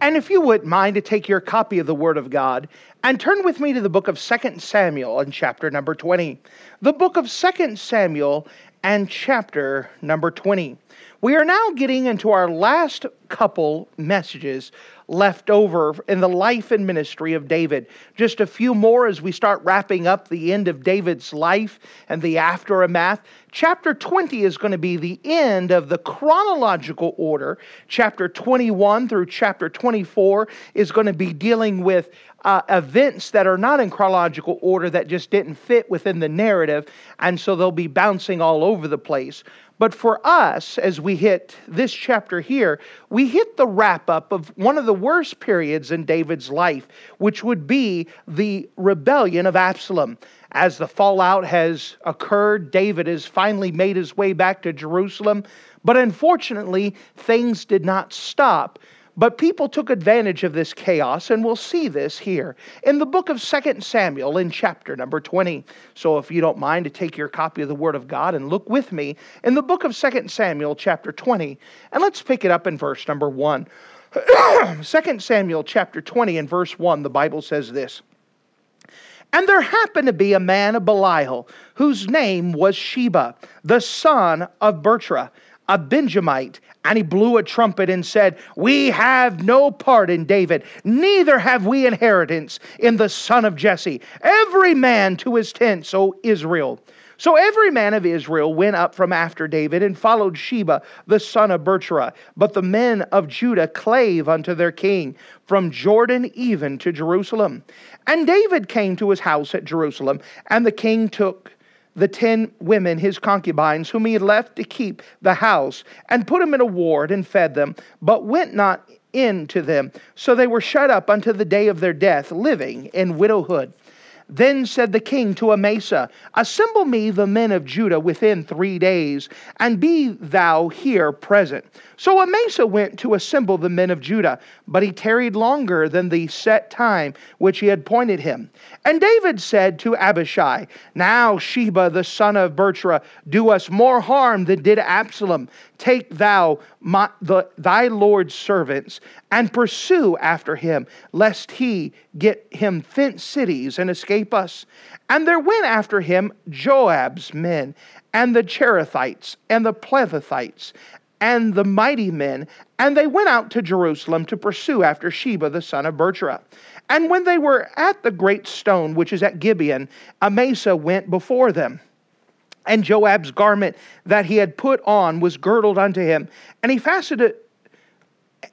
And if you wouldn't mind to take your copy of the Word of God and turn with me to the book of 2 Samuel in chapter number 20. The book of 2 Samuel and chapter number 20. We are now getting into our last couple messages left over in the life and ministry of David. Just a few more as we start wrapping up the end of David's life and the aftermath. Chapter 20 is going to be the end of the chronological order. Chapter 21 through chapter 24 is going to be dealing with uh, events that are not in chronological order that just didn't fit within the narrative, and so they'll be bouncing all over the place. But for us, as we hit this chapter here, we hit the wrap up of one of the worst periods in David's life, which would be the rebellion of Absalom. As the fallout has occurred, David has finally made his way back to Jerusalem. But unfortunately, things did not stop but people took advantage of this chaos, and we'll see this here in the book of 2 Samuel in chapter number 20. So if you don't mind to take your copy of the Word of God and look with me in the book of 2 Samuel chapter 20, and let's pick it up in verse number 1. 2 Samuel chapter 20 and verse 1, the Bible says this. And there happened to be a man of Belial, whose name was Sheba, the son of Bertrah, a Benjamite, and he blew a trumpet and said, We have no part in David, neither have we inheritance in the son of Jesse. Every man to his tent, O Israel. So every man of Israel went up from after David and followed Sheba, the son of Bertrah. But the men of Judah clave unto their king, from Jordan even to Jerusalem. And David came to his house at Jerusalem, and the king took the ten women, his concubines, whom he had left to keep the house, and put them in a ward and fed them, but went not in to them. So they were shut up unto the day of their death, living in widowhood. Then said the king to Amasa, Assemble me the men of Judah within three days, and be thou here present. So Amasa went to assemble the men of Judah, but he tarried longer than the set time which he had appointed him. And David said to Abishai, Now Sheba the son of Bertrah do us more harm than did Absalom. Take thou my, the, thy Lord's servants and pursue after him, lest he get him fenced cities and escape us. And there went after him Joab's men, and the Cherethites, and the Pelethites, and the mighty men, and they went out to Jerusalem to pursue after Sheba the son of Bertrah. And when they were at the great stone which is at Gibeon, Amasa went before them. And Joab's garment that he had put on was girdled unto him, and he fastened it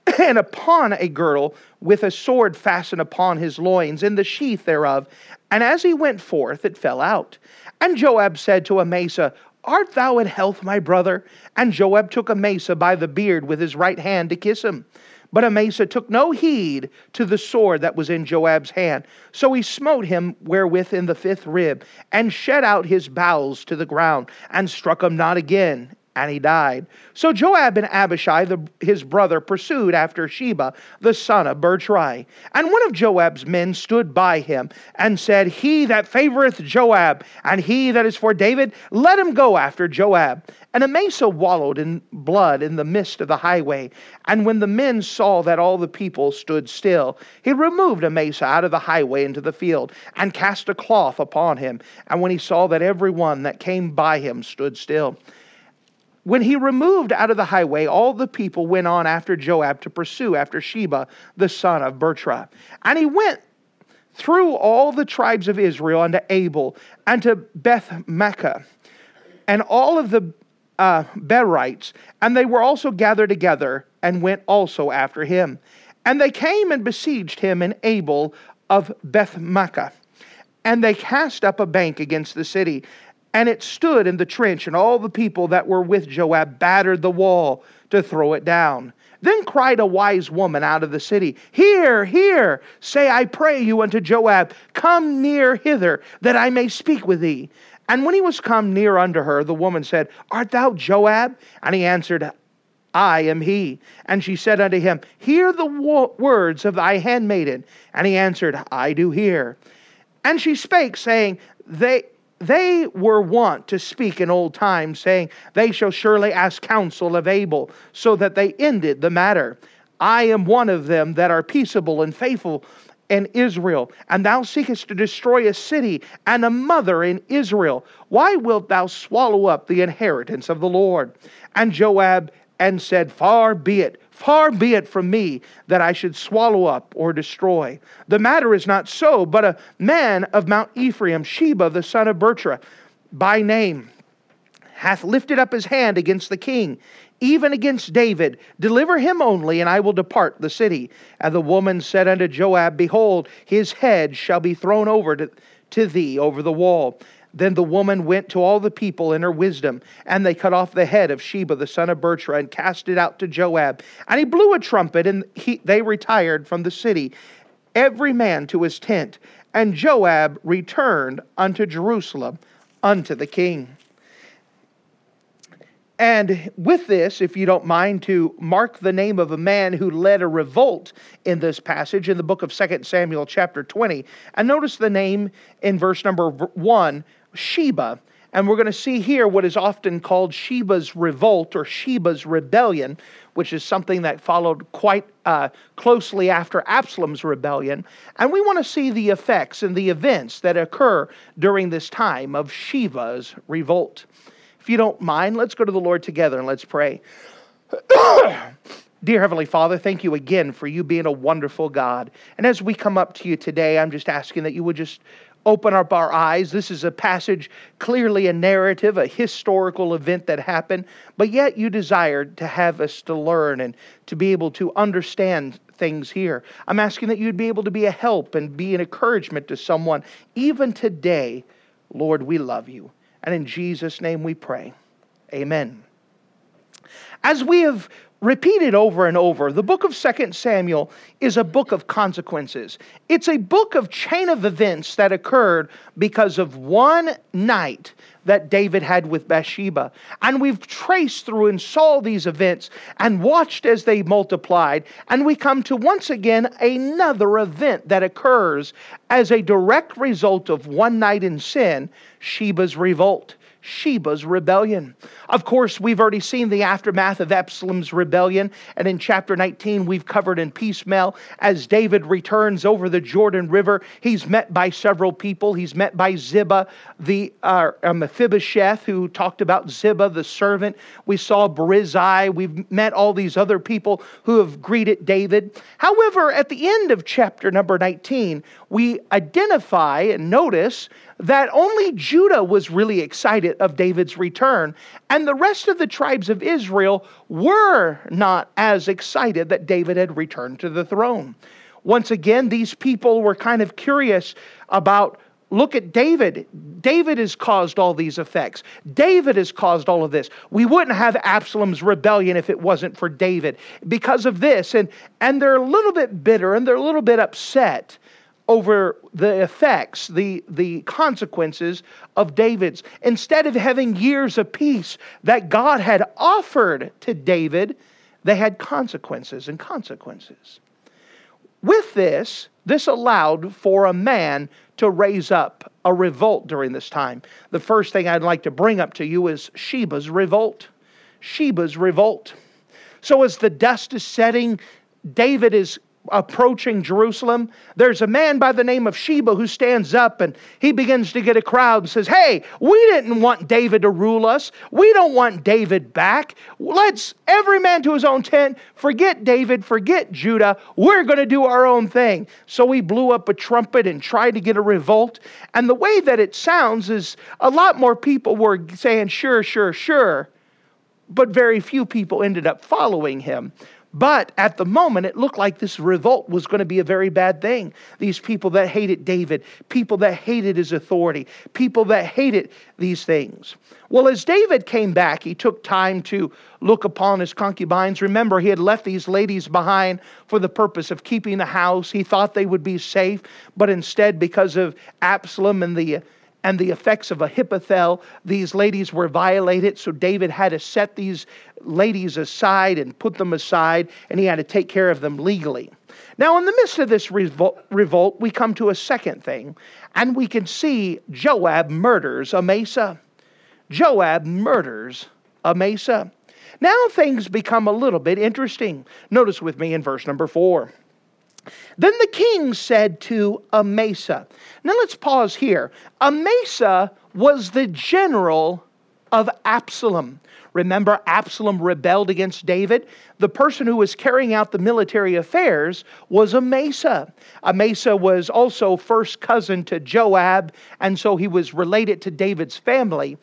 and upon a girdle with a sword fastened upon his loins in the sheath thereof. And as he went forth, it fell out. And Joab said to Amasa, Art thou in health, my brother? And Joab took Amasa by the beard with his right hand to kiss him. But Amasa took no heed to the sword that was in Joab's hand. So he smote him wherewith in the fifth rib, and shed out his bowels to the ground, and struck him not again and he died. So Joab and Abishai, the, his brother, pursued after Sheba, the son of Berchrai. And one of Joab's men stood by him and said, He that favoreth Joab, and he that is for David, let him go after Joab. And Amasa wallowed in blood in the midst of the highway. And when the men saw that all the people stood still, he removed Amasa out of the highway into the field, and cast a cloth upon him. And when he saw that every one that came by him stood still, when he removed out of the highway, all the people went on after Joab to pursue after Sheba, the son of Bertrah. And he went through all the tribes of Israel unto Abel, and to Beth Maachah, and all of the uh, Berites, and they were also gathered together and went also after him. And they came and besieged him in Abel of Beth Maachah. And they cast up a bank against the city, and it stood in the trench, and all the people that were with Joab battered the wall to throw it down. Then cried a wise woman out of the city, Hear, hear, say, I pray you unto Joab, Come near hither, that I may speak with thee. And when he was come near unto her, the woman said, Art thou Joab? And he answered, I am he. And she said unto him, Hear the wo- words of thy handmaiden. And he answered, I do hear. And she spake, saying, They they were wont to speak in old times, saying, They shall surely ask counsel of Abel, so that they ended the matter. I am one of them that are peaceable and faithful in Israel, and thou seekest to destroy a city and a mother in Israel. Why wilt thou swallow up the inheritance of the Lord? And Joab and said, Far be it Far be it from me that I should swallow up or destroy. The matter is not so, but a man of Mount Ephraim, Sheba, the son of Bertrah, by name, hath lifted up his hand against the king, even against David. Deliver him only, and I will depart the city. And the woman said unto Joab, Behold, his head shall be thrown over to, to thee over the wall. Then the woman went to all the people in her wisdom, and they cut off the head of Sheba the son of Bertrah and cast it out to Joab. And he blew a trumpet, and he, they retired from the city, every man to his tent. And Joab returned unto Jerusalem unto the king. And with this, if you don't mind to mark the name of a man who led a revolt in this passage in the book of 2 Samuel, chapter 20, and notice the name in verse number 1 Sheba. And we're going to see here what is often called Sheba's revolt or Sheba's rebellion, which is something that followed quite uh, closely after Absalom's rebellion. And we want to see the effects and the events that occur during this time of Sheba's revolt. If you don't mind, let's go to the Lord together and let's pray. Dear Heavenly Father, thank you again for you being a wonderful God. And as we come up to you today, I'm just asking that you would just open up our eyes. This is a passage, clearly a narrative, a historical event that happened, but yet you desired to have us to learn and to be able to understand things here. I'm asking that you'd be able to be a help and be an encouragement to someone, even today. Lord, we love you. And in Jesus' name we pray. Amen. As we have repeated over and over, the book of 2 Samuel is a book of consequences. It's a book of chain of events that occurred because of one night that David had with Bathsheba. And we've traced through and saw these events and watched as they multiplied. And we come to once again another event that occurs as a direct result of one night in sin, Sheba's revolt. Sheba's rebellion. Of course, we've already seen the aftermath of Absalom's rebellion, and in chapter 19, we've covered in piecemeal as David returns over the Jordan River. He's met by several people. He's met by Ziba, the uh, Mephibosheth, who talked about Ziba, the servant. We saw Barzillai. We've met all these other people who have greeted David. However, at the end of chapter number 19, we identify and notice that only Judah was really excited of David's return, and the rest of the tribes of Israel were not as excited that David had returned to the throne. Once again, these people were kind of curious about look at David. David has caused all these effects. David has caused all of this. We wouldn't have Absalom's rebellion if it wasn't for David because of this. And, and they're a little bit bitter and they're a little bit upset over the effects, the, the consequences of David's. Instead of having years of peace that God had offered to David, they had consequences and consequences. With this, this allowed for a man to raise up a revolt during this time. The first thing I'd like to bring up to you is Sheba's revolt. Sheba's revolt. So, as the dust is setting, David is approaching Jerusalem, there's a man by the name of Sheba who stands up and he begins to get a crowd and says, Hey, we didn't want David to rule us. We don't want David back. Let's, every man to his own tent, forget David, forget Judah. We're going to do our own thing. So he blew up a trumpet and tried to get a revolt. And the way that it sounds is a lot more people were saying, Sure, sure, sure. But very few people ended up following him. But at the moment, it looked like this revolt was going to be a very bad thing. These people that hated David, people that hated his authority, people that hated these things. Well, as David came back, he took time to look upon his concubines. Remember, he had left these ladies behind for the purpose of keeping the house. He thought they would be safe, but instead, because of Absalom and the and the effects of Ahithophel, these ladies were violated. So David had to set these ladies aside and put them aside, and he had to take care of them legally. Now, in the midst of this revolt, revolt we come to a second thing, and we can see Joab murders Amasa. Joab murders Amasa. Now things become a little bit interesting. Notice with me in verse number four. Then the king said to Amasa. Now let's pause here. Amasa was the general of Absalom. Remember, Absalom rebelled against David? The person who was carrying out the military affairs was Amasa. Amasa was also first cousin to Joab, and so he was related to David's family.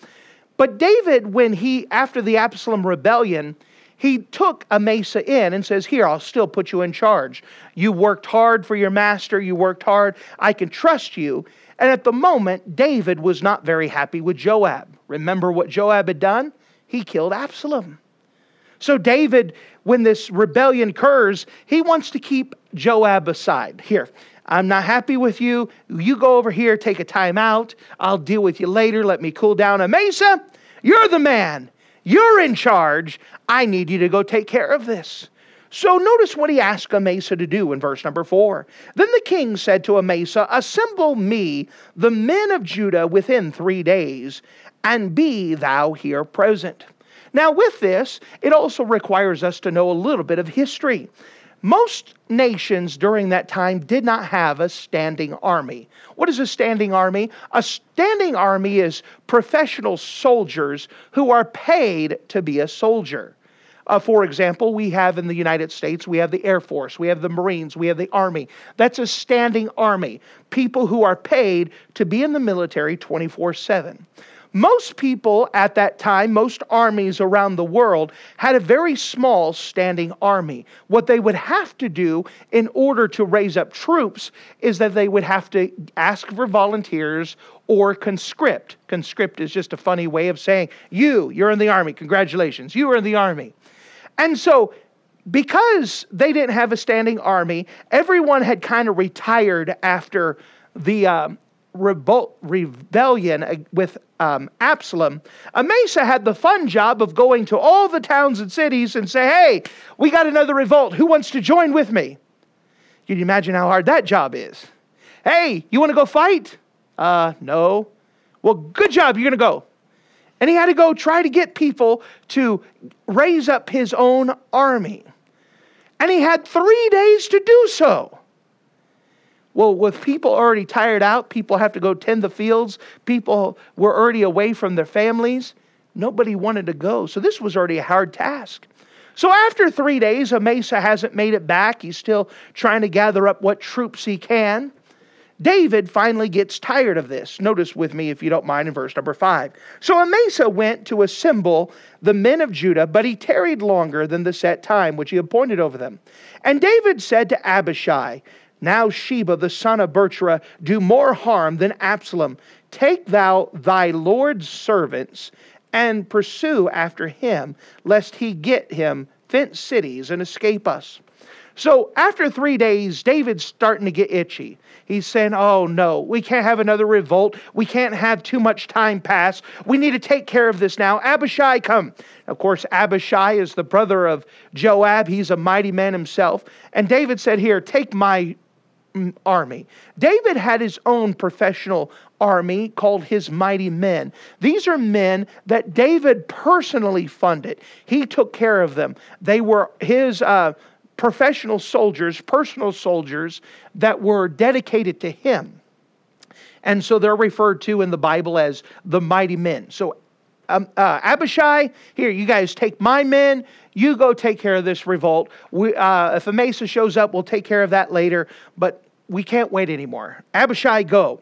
But David, when he, after the Absalom rebellion, he took Amasa in and says, Here, I'll still put you in charge. You worked hard for your master, you worked hard, I can trust you. And at the moment, David was not very happy with Joab. Remember what Joab had done? He killed Absalom. So, David, when this rebellion occurs, he wants to keep Joab aside. Here, I'm not happy with you. You go over here, take a time out. I'll deal with you later. Let me cool down. Amasa, you're the man. You're in charge. I need you to go take care of this. So notice what he asked Amasa to do in verse number four. Then the king said to Amasa, Assemble me the men of Judah within three days, and be thou here present. Now, with this, it also requires us to know a little bit of history. Most nations during that time did not have a standing army. What is a standing army? A standing army is professional soldiers who are paid to be a soldier. Uh, for example, we have in the United States, we have the Air Force, we have the Marines, we have the Army. That's a standing army. People who are paid to be in the military 24 7. Most people at that time, most armies around the world, had a very small standing army. What they would have to do in order to raise up troops is that they would have to ask for volunteers or conscript. Conscript is just a funny way of saying, you, you're in the army, congratulations, you are in the army. And so because they didn't have a standing army, everyone had kind of retired after the um, rebellion with um, Absalom, Amasa had the fun job of going to all the towns and cities and say, hey, we got another revolt. Who wants to join with me? Can you imagine how hard that job is? Hey, you want to go fight? Uh, no. Well, good job. You're going to go. And he had to go try to get people to raise up his own army. And he had three days to do so. Well, with people already tired out, people have to go tend the fields, people were already away from their families. Nobody wanted to go. So this was already a hard task. So after three days, Amasa hasn't made it back. He's still trying to gather up what troops he can. David finally gets tired of this. Notice with me, if you don't mind, in verse number five. So Amasa went to assemble the men of Judah, but he tarried longer than the set time which he appointed over them. And David said to Abishai, now Sheba, the son of Bercherah, do more harm than Absalom. Take thou thy Lord's servants and pursue after him, lest he get him fenced cities and escape us. So after three days, David's starting to get itchy. He's saying, Oh no, we can't have another revolt. We can't have too much time pass. We need to take care of this now. Abishai, come. Of course, Abishai is the brother of Joab. He's a mighty man himself. And David said, Here, take my army. David had his own professional army called his mighty men. These are men that David personally funded. He took care of them. They were his uh, professional soldiers, personal soldiers that were dedicated to him. And so they're referred to in the Bible as the mighty men. So um, uh, Abishai, here, you guys take my men. You go take care of this revolt. We, uh, if Amasa shows up, we'll take care of that later. But we can't wait anymore. Abishai, go.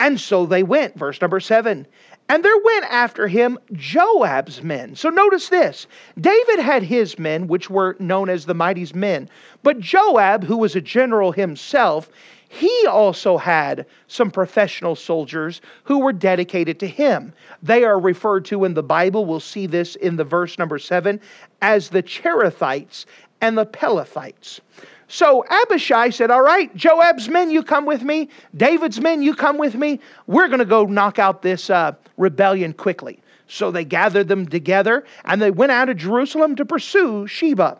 And so they went, verse number seven. And there went after him Joab's men. So notice this David had his men, which were known as the mighty's men. But Joab, who was a general himself, he also had some professional soldiers who were dedicated to him. They are referred to in the Bible, we'll see this in the verse number seven, as the Cherethites and the Pelethites. So Abishai said, All right, Joab's men, you come with me. David's men, you come with me. We're going to go knock out this uh, rebellion quickly. So they gathered them together and they went out of Jerusalem to pursue Sheba.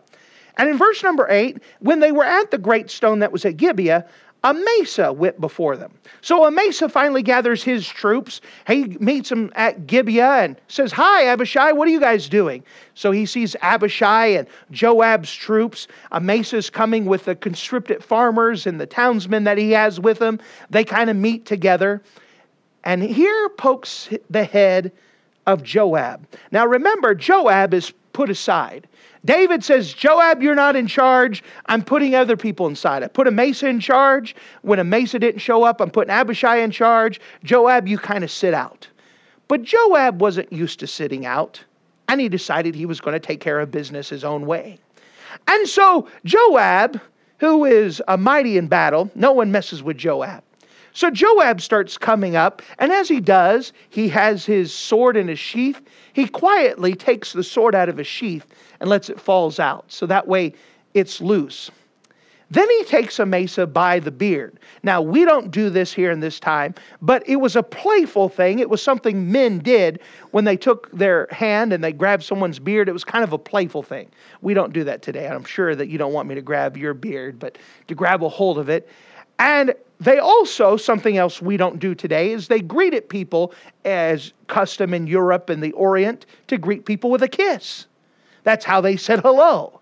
And in verse number eight, when they were at the great stone that was at Gibeah, Amasa went before them. So Amasa finally gathers his troops. He meets them at Gibeah and says, Hi, Abishai, what are you guys doing? So he sees Abishai and Joab's troops. Amasa's coming with the conscripted farmers and the townsmen that he has with him. They kind of meet together. And here pokes the head of Joab. Now remember, Joab is put aside. David says, Joab, you're not in charge. I'm putting other people inside. I put Amasa in charge. When Amasa didn't show up, I'm putting Abishai in charge. Joab, you kind of sit out. But Joab wasn't used to sitting out, and he decided he was going to take care of business his own way. And so Joab, who is a mighty in battle, no one messes with Joab. So Joab starts coming up, and as he does, he has his sword in his sheath. He quietly takes the sword out of his sheath and lets it falls out. So that way it's loose. Then he takes Amasa by the beard. Now, we don't do this here in this time, but it was a playful thing. It was something men did when they took their hand and they grabbed someone's beard. It was kind of a playful thing. We don't do that today. I'm sure that you don't want me to grab your beard, but to grab a hold of it. And they also, something else we don't do today, is they greeted people as custom in Europe and the Orient to greet people with a kiss. That's how they said hello.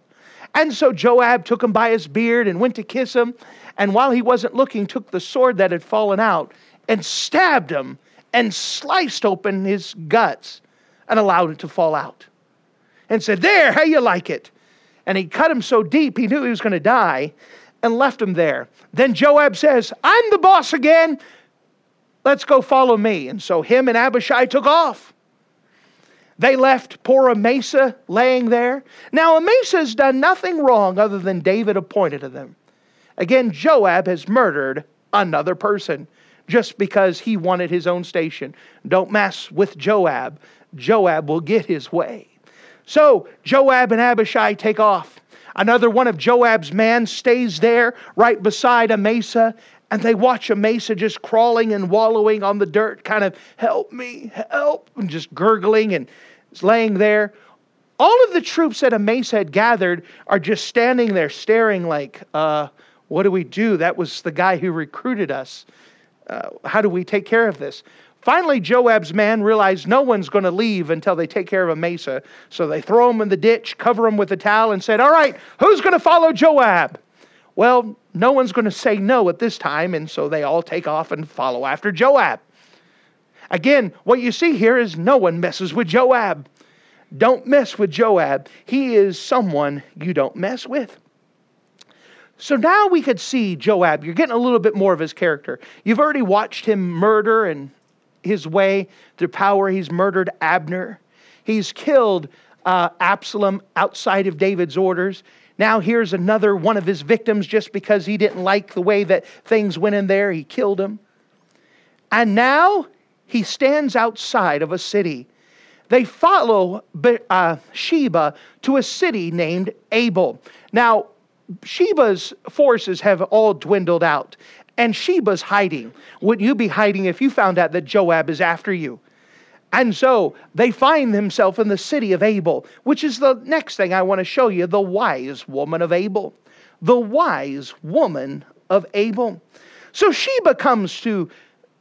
And so Joab took him by his beard and went to kiss him. And while he wasn't looking, took the sword that had fallen out and stabbed him and sliced open his guts and allowed it to fall out. And said, There, how you like it? And he cut him so deep he knew he was going to die and left him there. Then Joab says, I'm the boss again. Let's go follow me. And so him and Abishai took off. They left poor Amasa laying there. Now, Amasa has done nothing wrong other than David appointed to them. Again, Joab has murdered another person just because he wanted his own station. Don't mess with Joab. Joab will get his way. So, Joab and Abishai take off. Another one of Joab's men stays there right beside Amasa, and they watch Amasa just crawling and wallowing on the dirt, kind of, help me, help, and just gurgling and laying there. All of the troops that Amasa had gathered are just standing there staring, like, uh, what do we do? That was the guy who recruited us. Uh, how do we take care of this? Finally, Joab's man realized no one's going to leave until they take care of Amasa. So they throw him in the ditch, cover him with a towel, and said, All right, who's going to follow Joab? Well, no one's going to say no at this time, and so they all take off and follow after Joab. Again, what you see here is no one messes with Joab. Don't mess with Joab. He is someone you don't mess with. So now we could see Joab. You're getting a little bit more of his character. You've already watched him murder and his way through power. He's murdered Abner. He's killed uh, Absalom outside of David's orders. Now, here's another one of his victims just because he didn't like the way that things went in there. He killed him. And now he stands outside of a city. They follow uh, Sheba to a city named Abel. Now, Sheba's forces have all dwindled out and Sheba's hiding. Would you be hiding if you found out that Joab is after you? And so they find themselves in the city of Abel, which is the next thing I want to show you the wise woman of Abel. The wise woman of Abel. So Sheba comes to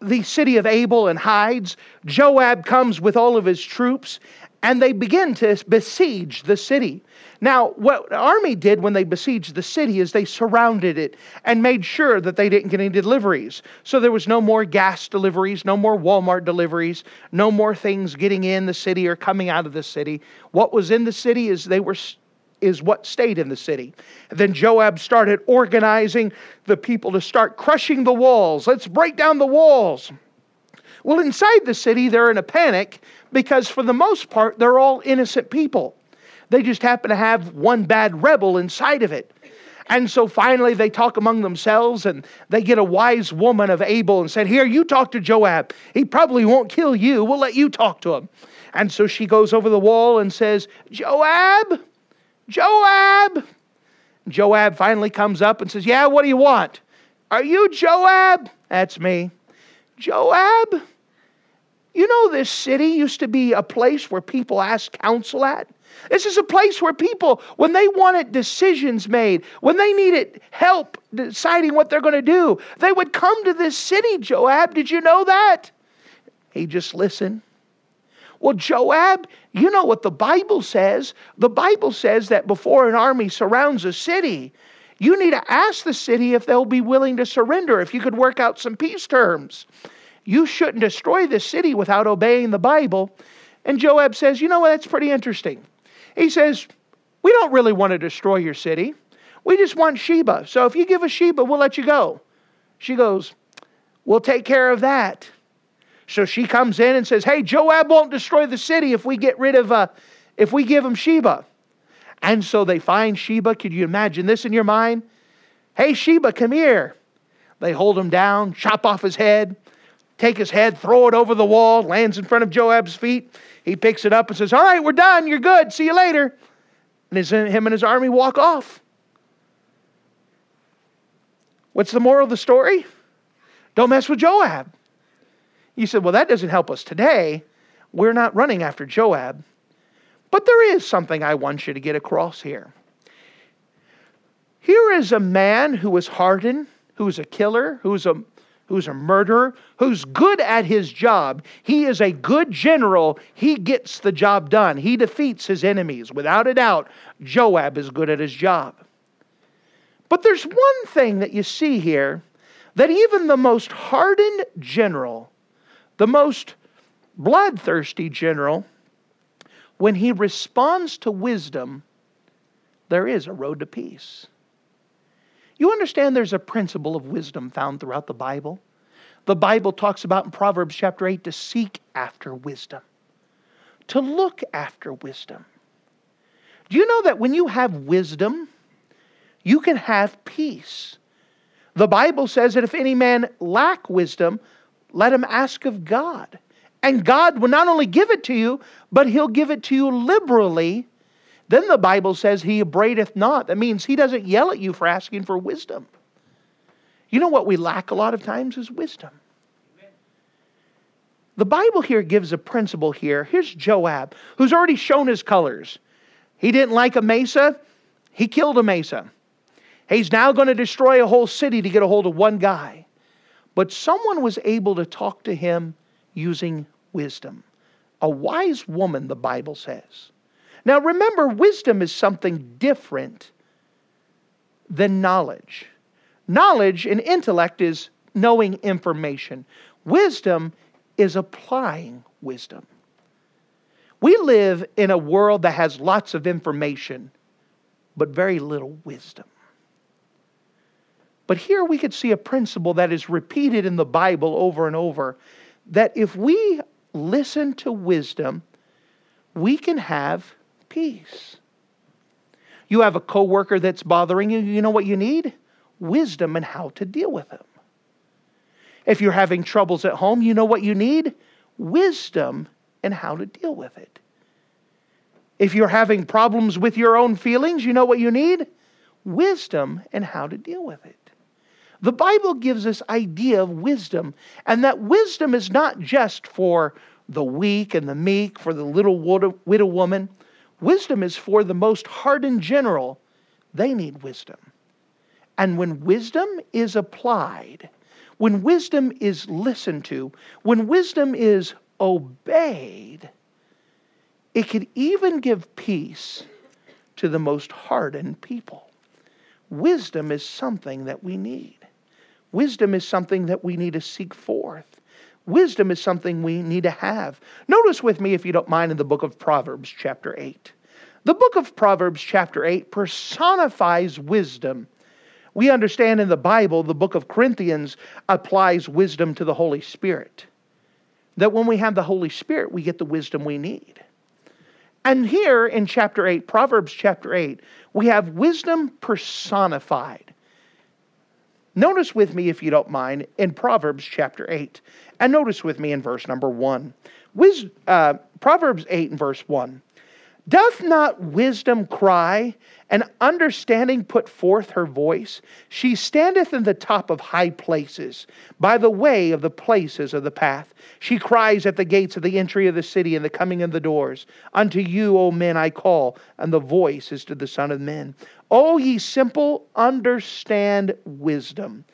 the city of Abel and hides. Joab comes with all of his troops, and they begin to besiege the city. Now, what the army did when they besieged the city is they surrounded it and made sure that they didn't get any deliveries. So there was no more gas deliveries, no more Walmart deliveries, no more things getting in the city or coming out of the city. What was in the city is they were is what stayed in the city. And then Joab started organizing the people to start crushing the walls. Let's break down the walls. Well, inside the city, they're in a panic because, for the most part, they're all innocent people. They just happen to have one bad rebel inside of it. And so finally they talk among themselves and they get a wise woman of Abel and said, Here, you talk to Joab. He probably won't kill you. We'll let you talk to him. And so she goes over the wall and says, Joab, Joab. Joab finally comes up and says, Yeah, what do you want? Are you Joab? That's me. Joab, you know this city used to be a place where people asked counsel at? This is a place where people, when they wanted decisions made, when they needed help deciding what they're going to do, they would come to this city, Joab. Did you know that? He just listened. Well, Joab, you know what the Bible says. The Bible says that before an army surrounds a city, you need to ask the city if they'll be willing to surrender, if you could work out some peace terms. You shouldn't destroy the city without obeying the Bible. And Joab says, You know what? That's pretty interesting. He says, We don't really want to destroy your city. We just want Sheba. So if you give us Sheba, we'll let you go. She goes, We'll take care of that. So she comes in and says, Hey, Joab won't destroy the city if we get rid of, uh, if we give him Sheba. And so they find Sheba. Could you imagine this in your mind? Hey, Sheba, come here. They hold him down, chop off his head, take his head, throw it over the wall, lands in front of Joab's feet. He picks it up and says, All right, we're done. You're good. See you later. And his, him and his army walk off. What's the moral of the story? Don't mess with Joab. You said, Well, that doesn't help us today. We're not running after Joab. But there is something I want you to get across here. Here is a man who was hardened, who's a killer, who's a who's a murderer, who's good at his job. He is a good general. He gets the job done. He defeats his enemies. Without a doubt, Joab is good at his job. But there's one thing that you see here that even the most hardened general, the most bloodthirsty general, when he responds to wisdom, there is a road to peace. You understand there's a principle of wisdom found throughout the Bible? The Bible talks about in Proverbs chapter 8 to seek after wisdom, to look after wisdom. Do you know that when you have wisdom, you can have peace? The Bible says that if any man lack wisdom, let him ask of God. And God will not only give it to you, but He'll give it to you liberally then the Bible says he abradeth not. That means he doesn't yell at you for asking for wisdom. You know what we lack a lot of times is wisdom. The Bible here gives a principle here. Here's Joab, who's already shown his colors. He didn't like Amasa, he killed Amasa. He's now going to destroy a whole city to get a hold of one guy. But someone was able to talk to him using wisdom. A wise woman, the Bible says. Now remember, wisdom is something different than knowledge. Knowledge and intellect is knowing information, wisdom is applying wisdom. We live in a world that has lots of information, but very little wisdom. But here we could see a principle that is repeated in the Bible over and over that if we listen to wisdom, we can have peace. You have a coworker that's bothering you, you know what you need? Wisdom and how to deal with them. If you're having troubles at home, you know what you need? Wisdom and how to deal with it. If you're having problems with your own feelings, you know what you need? Wisdom and how to deal with it. The Bible gives us idea of wisdom, and that wisdom is not just for the weak and the meek, for the little widow woman. Wisdom is for the most hardened general. They need wisdom. And when wisdom is applied, when wisdom is listened to, when wisdom is obeyed, it could even give peace to the most hardened people. Wisdom is something that we need. Wisdom is something that we need to seek forth. Wisdom is something we need to have. Notice with me, if you don't mind, in the book of Proverbs, chapter 8. The book of Proverbs, chapter 8, personifies wisdom. We understand in the Bible, the book of Corinthians applies wisdom to the Holy Spirit. that when we have the Holy Spirit, we get the wisdom we need. And here in chapter 8, Proverbs chapter 8, we have wisdom personified. Notice with me, if you don't mind, in Proverbs chapter 8. And notice with me in verse number 1. Wis- uh, Proverbs 8 and verse 1. Doth not wisdom cry, and understanding put forth her voice? She standeth in the top of high places, by the way of the places of the path. She cries at the gates of the entry of the city and the coming of the doors. Unto you, O men, I call, and the voice is to the Son of Men. O ye simple, understand wisdom,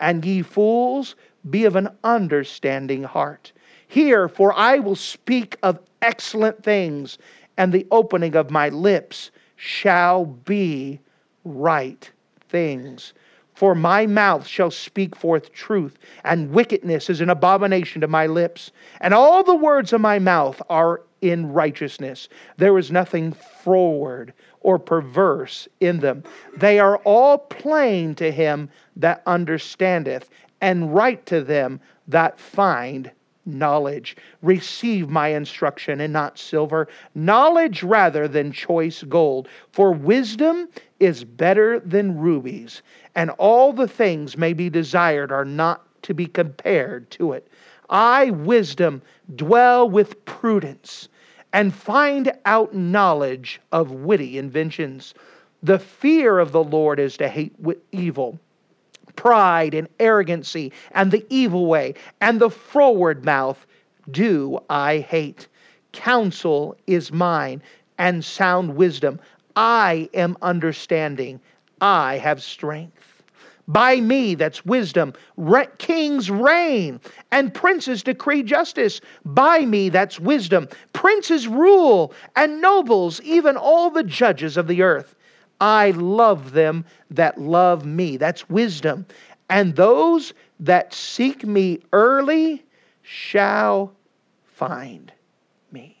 and ye fools, be of an understanding heart. Hear, for I will speak of excellent things and the opening of my lips shall be right things. For my mouth shall speak forth truth, and wickedness is an abomination to my lips. And all the words of my mouth are in righteousness. There is nothing froward or perverse in them. They are all plain to him that understandeth, and right to them that find knowledge. Receive my instruction and not silver, knowledge rather than choice gold. For wisdom is better than rubies, and all the things may be desired are not to be compared to it. I, wisdom, dwell with prudence and find out knowledge of witty inventions. The fear of the Lord is to hate evil pride and arrogancy and the evil way and the froward mouth do I hate. Counsel is mine and sound wisdom. I am understanding. I have strength. By me, that's wisdom, re- kings reign and princes decree justice. By me, that's wisdom, princes rule and nobles, even all the judges of the earth. I love them that love me. That's wisdom. And those that seek me early shall find me.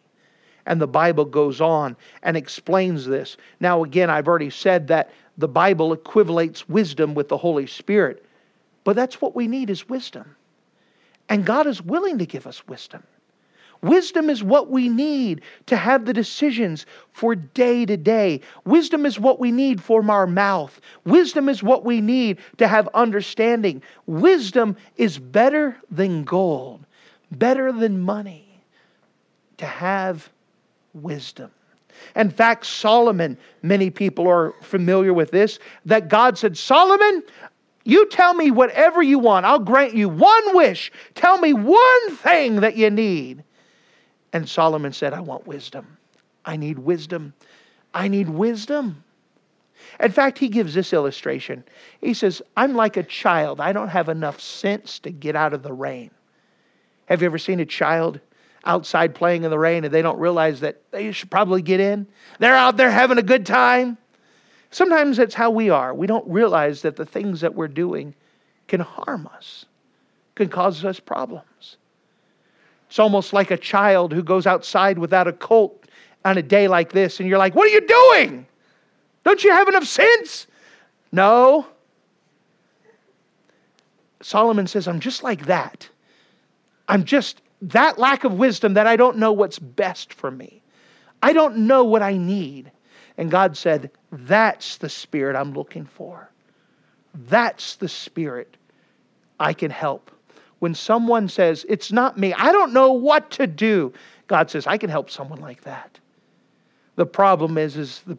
And the Bible goes on and explains this. Now, again, I've already said that the Bible equivalates wisdom with the Holy Spirit, but that's what we need is wisdom. And God is willing to give us wisdom. Wisdom is what we need to have the decisions for day to day. Wisdom is what we need from our mouth. Wisdom is what we need to have understanding. Wisdom is better than gold, better than money. To have wisdom. In fact, Solomon, many people are familiar with this, that God said, Solomon, you tell me whatever you want. I'll grant you one wish. Tell me one thing that you need. And Solomon said, I want wisdom. I need wisdom. I need wisdom. In fact, he gives this illustration. He says, I'm like a child. I don't have enough sense to get out of the rain. Have you ever seen a child outside playing in the rain and they don't realize that they should probably get in? They're out there having a good time. Sometimes that's how we are. We don't realize that the things that we're doing can harm us, can cause us problems. It's almost like a child who goes outside without a coat on a day like this, and you're like, What are you doing? Don't you have enough sense? No. Solomon says, I'm just like that. I'm just that lack of wisdom that I don't know what's best for me. I don't know what I need. And God said, That's the spirit I'm looking for. That's the spirit I can help when someone says, It's not me, I don't know what to do, God says, I can help someone like that. The problem is, is the,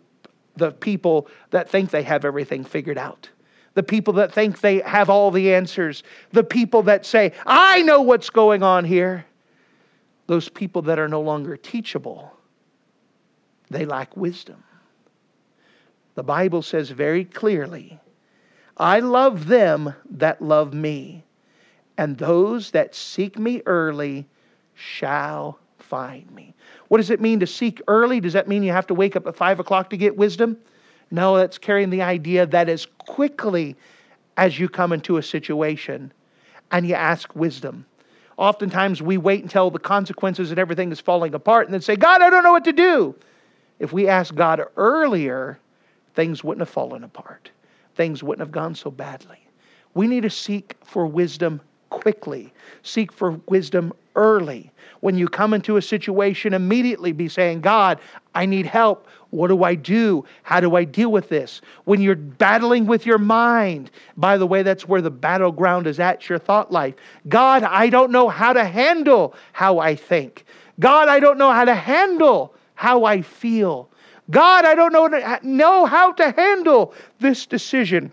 the people that think they have everything figured out. The people that think they have all the answers. The people that say, I know what's going on here. Those people that are no longer teachable, they lack wisdom. The Bible says very clearly, I love them that love me and those that seek me early shall find me. What does it mean to seek early? Does that mean you have to wake up at five o'clock to get wisdom? No, that's carrying the idea that as quickly as you come into a situation and you ask wisdom. Oftentimes we wait until the consequences and everything is falling apart and then say, God, I don't know what to do. If we asked God earlier, things wouldn't have fallen apart, things wouldn't have gone so badly. We need to seek for wisdom quickly. Seek for wisdom early. When you come into a situation, immediately be saying, God, I need help. What do I do? How do I deal with this? When you're battling with your mind, by the way, that's where the battleground is at, your thought life. God, I don't know how to handle how I think. God, I don't know how to handle how I feel. God, I don't know, know how to handle this decision.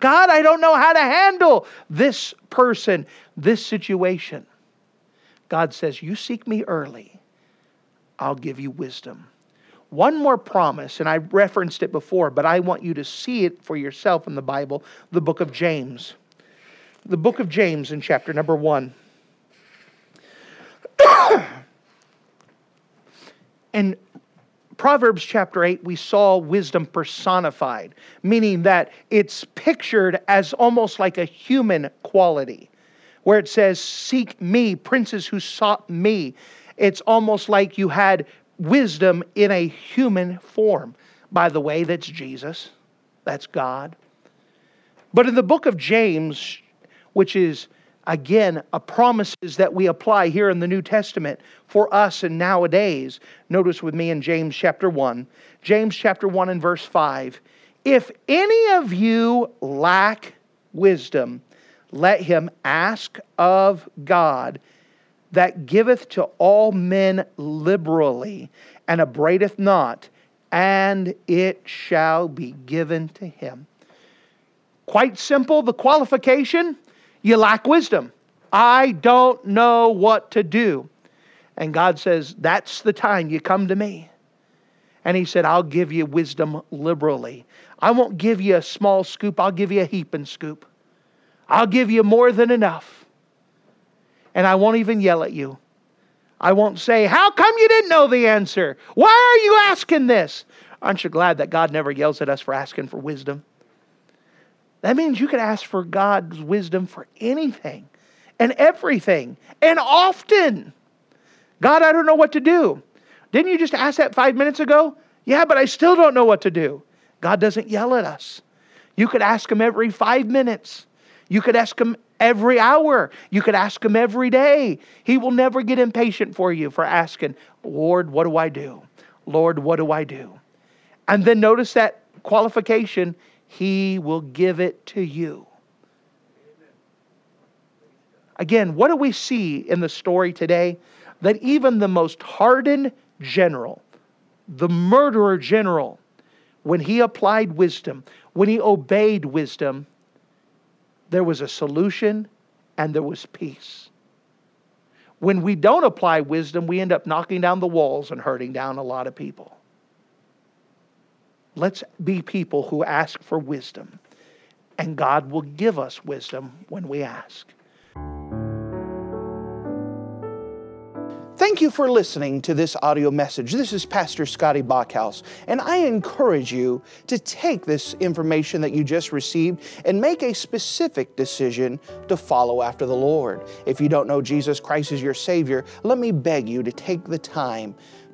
God, I don't know how to handle this person, this situation. God says, You seek me early, I'll give you wisdom. One more promise, and I referenced it before, but I want you to see it for yourself in the Bible, the book of James. The book of James in chapter number one. in Proverbs chapter 8, we saw wisdom personified, meaning that it's pictured as almost like a human quality, where it says, Seek me, princes who sought me. It's almost like you had wisdom in a human form. By the way, that's Jesus, that's God. But in the book of James, which is again a promises that we apply here in the New Testament for us and nowadays, notice with me in James chapter 1, James chapter 1 and verse 5. If any of you lack wisdom, let him ask of God that giveth to all men liberally and abradeth not, and it shall be given to him. Quite simple, the qualification you lack wisdom. I don't know what to do. And God says, That's the time you come to me. And He said, I'll give you wisdom liberally. I won't give you a small scoop, I'll give you a heaping scoop. I'll give you more than enough and I won't even yell at you. I won't say, How come you didn't know the answer? Why are you asking this? Aren't you glad that God never yells at us for asking for wisdom? That means you can ask for God's wisdom for anything and everything and often. God, I don't know what to do. Didn't you just ask that five minutes ago? Yeah, but I still don't know what to do. God doesn't yell at us. You could ask Him every five minutes. You could ask Him every hour. You could ask him every day. He will never get impatient for you for asking, Lord, what do I do? Lord, what do I do? And then notice that qualification He will give it to you. Again, what do we see in the story today? That even the most hardened general, the murderer general, when he applied wisdom, when he obeyed wisdom, there was a solution and there was peace. When we don't apply wisdom, we end up knocking down the walls and hurting down a lot of people. Let's be people who ask for wisdom, and God will give us wisdom when we ask. Thank you for listening to this audio message. This is Pastor Scotty Bachhaus, and I encourage you to take this information that you just received and make a specific decision to follow after the Lord. If you don't know Jesus Christ as your Savior, let me beg you to take the time